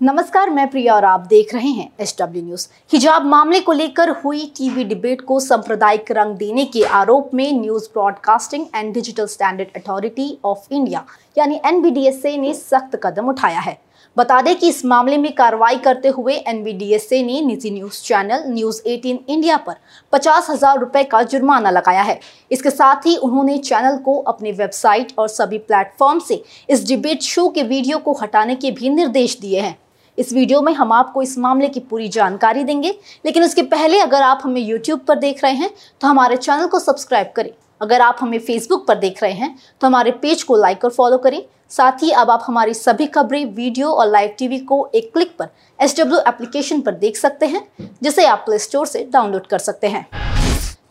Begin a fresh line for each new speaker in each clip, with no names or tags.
नमस्कार, मैं प्रिया और आप देख रहे हैं एस डब्ल्यू न्यूज़ हिजाब मामले को लेकर हुई टीवी डिबेट को सांप्रदायिक रंग देने के आरोप में news broadcasting and digital standard authority of India, यानी एनबीडीएसए ने सख्त कदम उठाया है। बता दें कि इस मामले में कार्रवाई करते हुए एनबीडीएसए ने निजी न्यूज़ चैनल न्यूज़ 18 इंडिया पर पचास हज़ार रुपए का जुर्माना लगाया है। इसके साथ ही उन्होंने चैनल को अपने वेबसाइट और सभी प्लेटफॉर्म से इस डिबेट शो के वीडियो को हटाने के भी निर्देश दिए हैं। इस वीडियो में हम आपको इस मामले की पूरी जानकारी देंगे। लेकिन उसके पहले अगर आप हमें यूट्यूब पर देख रहे हैं तो हमारे चैनल को सब्सक्राइब करें। अगर आप हमें फेसबुक पर देख रहे हैं तो हमारे पेज को लाइक और फॉलो करें। साथ ही अब आप हमारी सभी खबरें, वीडियो और लाइव टीवी को एक क्लिक पर एस डब्ल्यू एप्लीकेशन पर देख सकते हैं, जिसे आप प्ले स्टोर से डाउनलोड कर सकते हैं।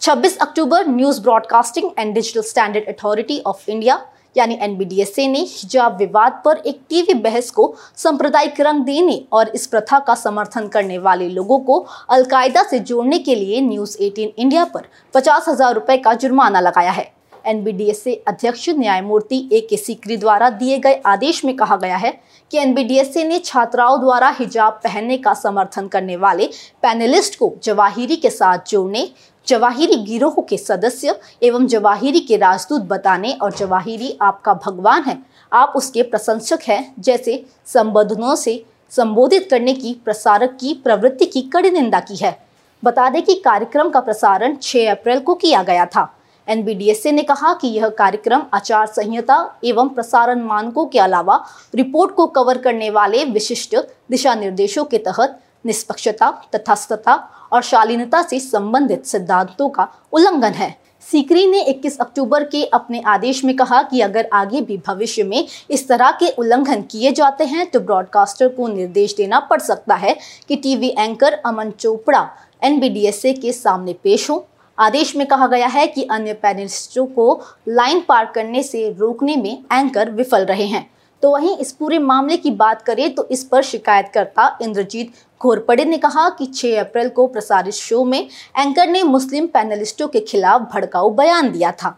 26 अक्टूबर news broadcasting and digital standard authority of India. यानी एनबीडीएसए ने हिजाब विवाद पर एक टीवी बहस को सांप्रदायिक रंग देने और इस प्रथा का समर्थन करने वाले लोगों को अलकायदा से जोड़ने के लिए न्यूज़ 18 इंडिया पर पचास हज़ार रुपए का जुर्माना लगाया है। एनबीडीएसए अध्यक्ष न्यायमूर्ति ए के सीकरी द्वारा दिए गए आदेश में कहा गया है कि एनबीडीएसए ने छात्राओं द्वारा हिजाब पहनने का समर्थन करने वाले पैनलिस्ट को जवाहिरी के साथ जोड़ने जवाहिरी गिरोह के सदस्य एवं जवाहिरी के राजदूत बताने और जवाहिरी आपका भगवान है। आप उसके प्रशंसक हैं, जैसे संबोधनों से संबोधित करने की, प्रसारक की, प्रवृत्ति की कड़ी निंदा की है। बता दें कि कार्यक्रम का प्रसारण 6 अप्रैल को किया गया था। एनबीडीएसए ने कहा कि यह कार्यक्रम आचार संहिता एवं प्रसारण मानकों के अलावा रिपोर्ट को कवर करने वाले विशिष्ट दिशा निर्देशों के तहत निष्पक्षता तथास्थता और शालीनता से संबंधित सिद्धांतों का उल्लंघन है। सीकरी ने 21 अक्टूबर के अपने आदेश में कहा कि अगर आगे भी भविष्य में इस तरह के उल्लंघन किए जाते हैं तो ब्रॉडकास्टर को निर्देश देना पड़ सकता है कि TV anchor Aman Chopra, NBDSA के सामने पेश हो। आदेश में कहा गया है कि अन्य पैनलिस्टों को लाइन पार करने से रोकने में एंकर विफल रहे हैं। तो वहीं इस पूरे मामले की बात करें तो इस पर शिकायतकर्ता इंद्रजीत घोरपड़े ने कहा कि 6 अप्रैल को प्रसारित शो में एंकर ने मुस्लिम पैनलिस्टों के खिलाफ भड़काऊ बयान दिया था।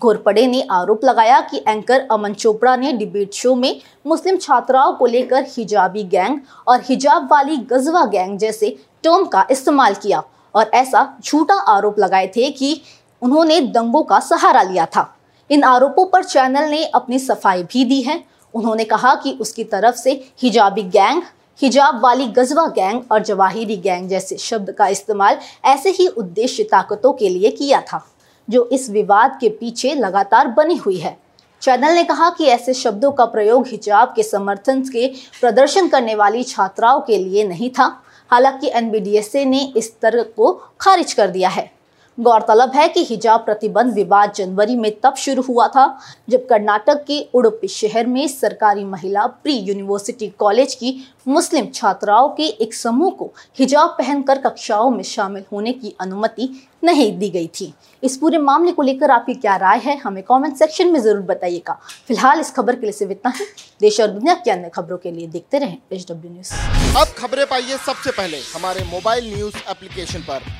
घोरपड़े ने आरोप लगाया कि एंकर अमन चोपड़ा ने डिबेट शो में मुस्लिम छात्राओं को लेकर हिजाबी गैंग और हिजाब वाली गजवा गैंग जैसे टर्म का इस्तेमाल किया और ऐसा झूठा आरोप लगाए थे कि उन्होंने दंगों का सहारा लिया था। इन आरोपों पर चैनल ने अपनी सफ़ाई भी दी है उन्होंने कहा कि उसकी तरफ़ से हिजाबी गैंग, हिजाब वाली गजवा गैंग और जवाहिरी गैंग जैसे शब्द का इस्तेमाल ऐसे ही उद्देश्य ताकतों के लिए किया था, जो इस विवाद के पीछे लगातार बनी हुई है। चैनल ने कहा कि ऐसे शब्दों का प्रयोग हिजाब के समर्थन के प्रदर्शन करने वाली छात्राओं के लिए नहीं था, हालाँकि एनबीडीएसए ने इस तर्क को खारिज कर दिया है। गौरतलब है कि हिजाब प्रतिबंध विवाद जनवरी में तब शुरू हुआ था, जब कर्नाटक के उडुपी शहर में सरकारी महिला प्री यूनिवर्सिटी कॉलेज की मुस्लिम छात्राओं के एक समूह को हिजाब पहनकर कक्षाओं में शामिल होने की अनुमति नहीं दी गई थी। इस पूरे मामले को लेकर आपकी क्या राय है, हमें कमेंट सेक्शन में ज़रूर बताइएगा। फ़िलहाल इस खबर के लिए सिर्फ़ इतना ही। देश और दुनिया की अन्य खबरों के लिए देखते रहें एच न्यूज़
अब खबरें पाइए सबसे पहले हमारे मोबाइल न्यूज़ एप्लीकेशन पर।